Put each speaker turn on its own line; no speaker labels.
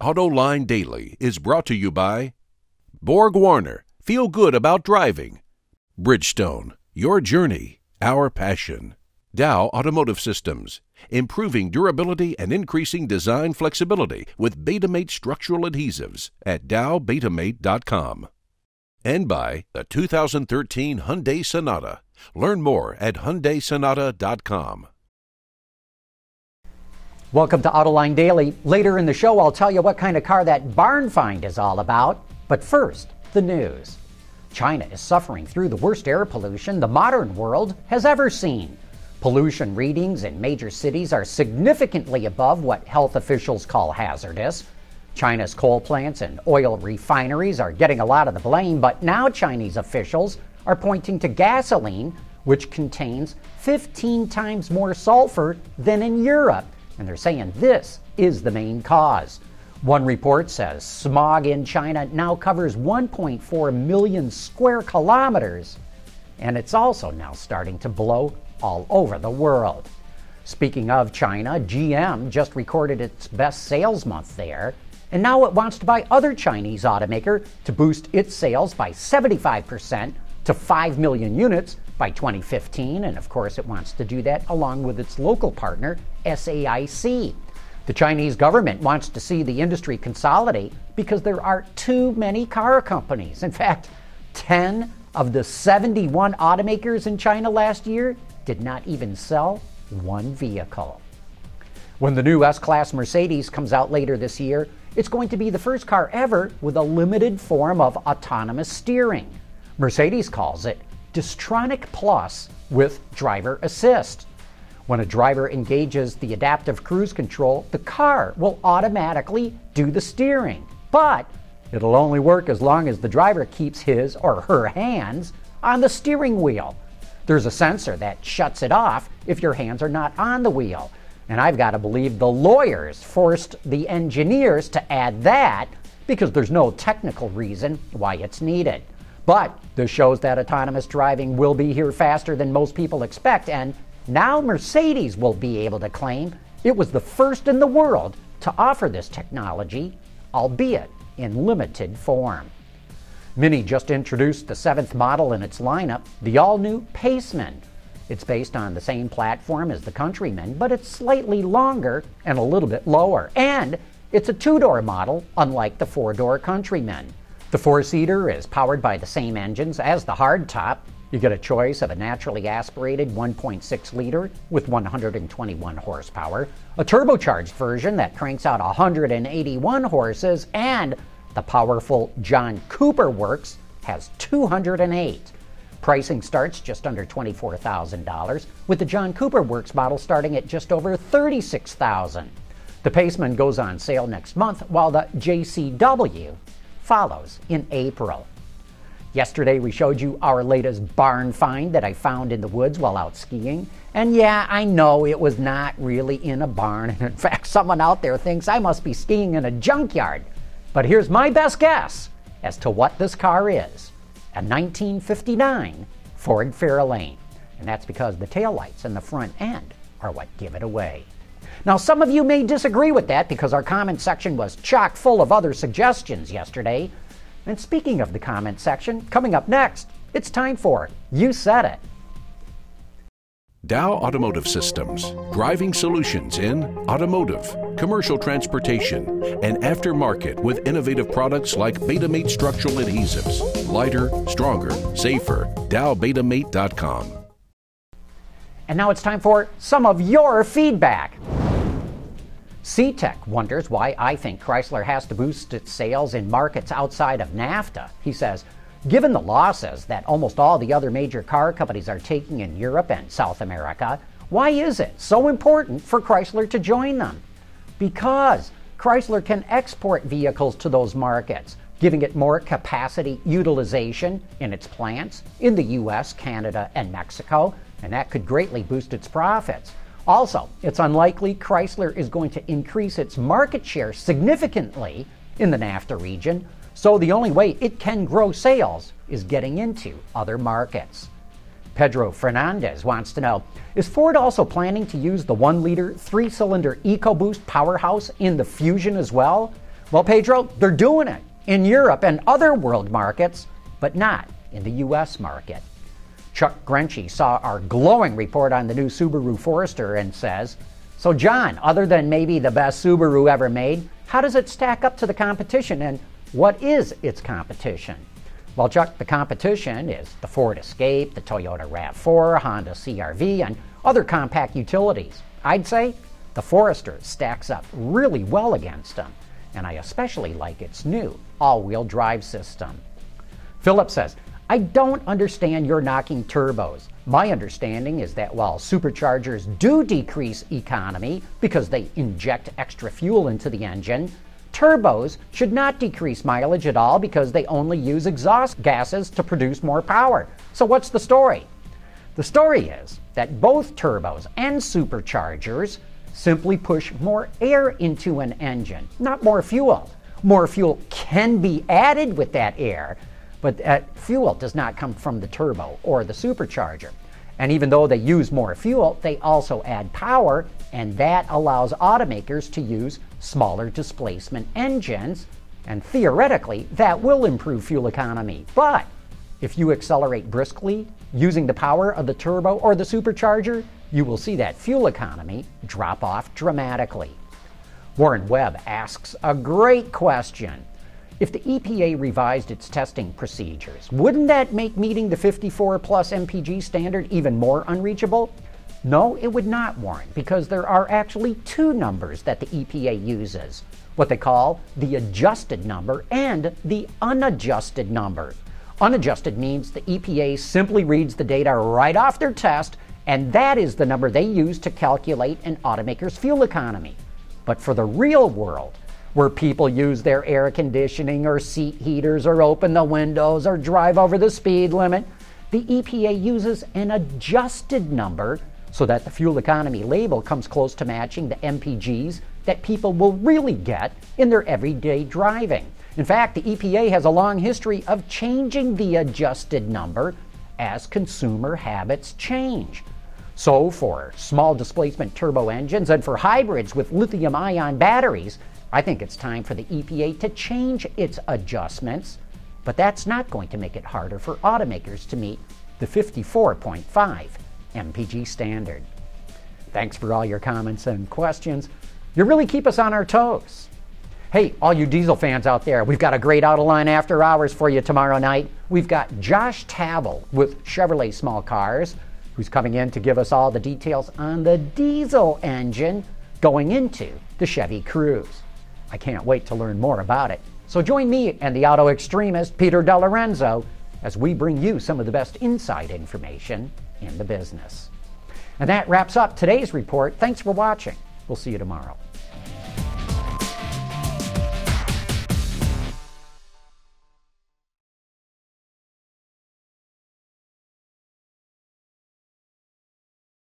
AutoLine Daily is brought to you by Borg Warner. Feel good about driving. Bridgestone. Your journey, our passion. Dow Automotive Systems. Improving durability and increasing design flexibility with Betamate structural adhesives at dowbetamate.com. And by the 2013 Hyundai Sonata. Learn more at hyundaisonata.com.
Welcome to Autoline Daily. Later in the show, I'll tell you what kind of car that barn find is all about. But first, the news. China is suffering through the worst air pollution the modern world has ever seen. Pollution readings in major cities are significantly above what health officials call hazardous. China's coal plants and oil refineries are getting a lot of the blame, but now Chinese officials are pointing to gasoline, which contains 15 times more sulfur than in Europe and they're saying this is the main cause. One report says smog in China now covers 1.4 million square kilometers, and it's also now starting to blow all over the world. Speaking of China, GM just recorded its best sales month there, and now it wants to buy other Chinese automaker to boost its sales by 75% to 5 million units by 2015, and of course, it wants to do that along with its local partner, SAIC. The Chinese government wants to see the industry consolidate because there are too many car companies. In fact, 10 of the 71 automakers in China last year did not even sell one vehicle. When the new S Class Mercedes comes out later this year, it's going to be the first car ever with a limited form of autonomous steering. Mercedes calls it Distronic Plus with driver assist. When a driver engages the adaptive cruise control, the car will automatically do the steering. But it'll only work as long as the driver keeps his or her hands on the steering wheel. There's a sensor that shuts it off if your hands are not on the wheel. And I've got to believe the lawyers forced the engineers to add that because there's no technical reason why it's needed. But this shows that autonomous driving will be here faster than most people expect, and now Mercedes will be able to claim it was the first in the world to offer this technology, albeit in limited form. Mini just introduced the seventh model in its lineup, the all new Paceman. It's based on the same platform as the Countryman, but it's slightly longer and a little bit lower. And it's a two door model, unlike the four door Countryman. The four seater is powered by the same engines as the hardtop. You get a choice of a naturally aspirated 1.6 liter with 121 horsepower, a turbocharged version that cranks out 181 horses, and the powerful John Cooper Works has 208. Pricing starts just under $24,000, with the John Cooper Works model starting at just over 36,000. The Paceman goes on sale next month, while the JCW follows in April. Yesterday, we showed you our latest barn find that I found in the woods while out skiing. And yeah, I know it was not really in a barn. And in fact, someone out there thinks I must be skiing in a junkyard. But here's my best guess as to what this car is a 1959 Ford Fairlane. And that's because the taillights and the front end are what give it away. Now, some of you may disagree with that because our comment section was chock full of other suggestions yesterday. And speaking of the comment section, coming up next, it's time for You Said It.
Dow Automotive Systems, driving solutions in automotive, commercial transportation, and aftermarket with innovative products like Betamate structural adhesives. Lighter, stronger, safer. DowBetamate.com.
And now it's time for some of your feedback. CTEC wonders why I think Chrysler has to boost its sales in markets outside of NAFTA. He says, given the losses that almost all the other major car companies are taking in Europe and South America, why is it so important for Chrysler to join them? Because Chrysler can export vehicles to those markets, giving it more capacity utilization in its plants in the US, Canada, and Mexico, and that could greatly boost its profits. Also, it's unlikely Chrysler is going to increase its market share significantly in the NAFTA region, so the only way it can grow sales is getting into other markets. Pedro Fernandez wants to know Is Ford also planning to use the 1 liter 3 cylinder EcoBoost powerhouse in the Fusion as well? Well, Pedro, they're doing it in Europe and other world markets, but not in the U.S. market. Chuck Grenche saw our glowing report on the new Subaru Forester and says, So, John, other than maybe the best Subaru ever made, how does it stack up to the competition and what is its competition? Well, Chuck, the competition is the Ford Escape, the Toyota RAV4, Honda CRV, and other compact utilities. I'd say the Forester stacks up really well against them, and I especially like its new all wheel drive system. Philip says, I don't understand your knocking turbos. My understanding is that while superchargers do decrease economy because they inject extra fuel into the engine, Turbos should not decrease mileage at all because they only use exhaust gases to produce more power. So, what's the story? The story is that both turbos and superchargers simply push more air into an engine, not more fuel. More fuel can be added with that air, but that fuel does not come from the turbo or the supercharger. And even though they use more fuel, they also add power, and that allows automakers to use smaller displacement engines. And theoretically, that will improve fuel economy. But if you accelerate briskly using the power of the turbo or the supercharger, you will see that fuel economy drop off dramatically. Warren Webb asks a great question. If the EPA revised its testing procedures, wouldn't that make meeting the 54 plus MPG standard even more unreachable? No, it would not, Warren, because there are actually two numbers that the EPA uses what they call the adjusted number and the unadjusted number. Unadjusted means the EPA simply reads the data right off their test, and that is the number they use to calculate an automaker's fuel economy. But for the real world, where people use their air conditioning or seat heaters or open the windows or drive over the speed limit, the EPA uses an adjusted number so that the fuel economy label comes close to matching the MPGs that people will really get in their everyday driving. In fact, the EPA has a long history of changing the adjusted number as consumer habits change. So, for small displacement turbo engines and for hybrids with lithium ion batteries, I think it's time for the EPA to change its adjustments, but that's not going to make it harder for automakers to meet the 54.5 MPG standard. Thanks for all your comments and questions. You really keep us on our toes. Hey, all you diesel fans out there, we've got a great Autoline after hours for you tomorrow night. We've got Josh Tavel with Chevrolet Small Cars, who's coming in to give us all the details on the diesel engine going into the Chevy Cruze. I can't wait to learn more about it. So join me and the auto extremist Peter DeLorenzo as we bring you some of the best inside information in the business. And that wraps up today's report. Thanks for watching. We'll see you tomorrow.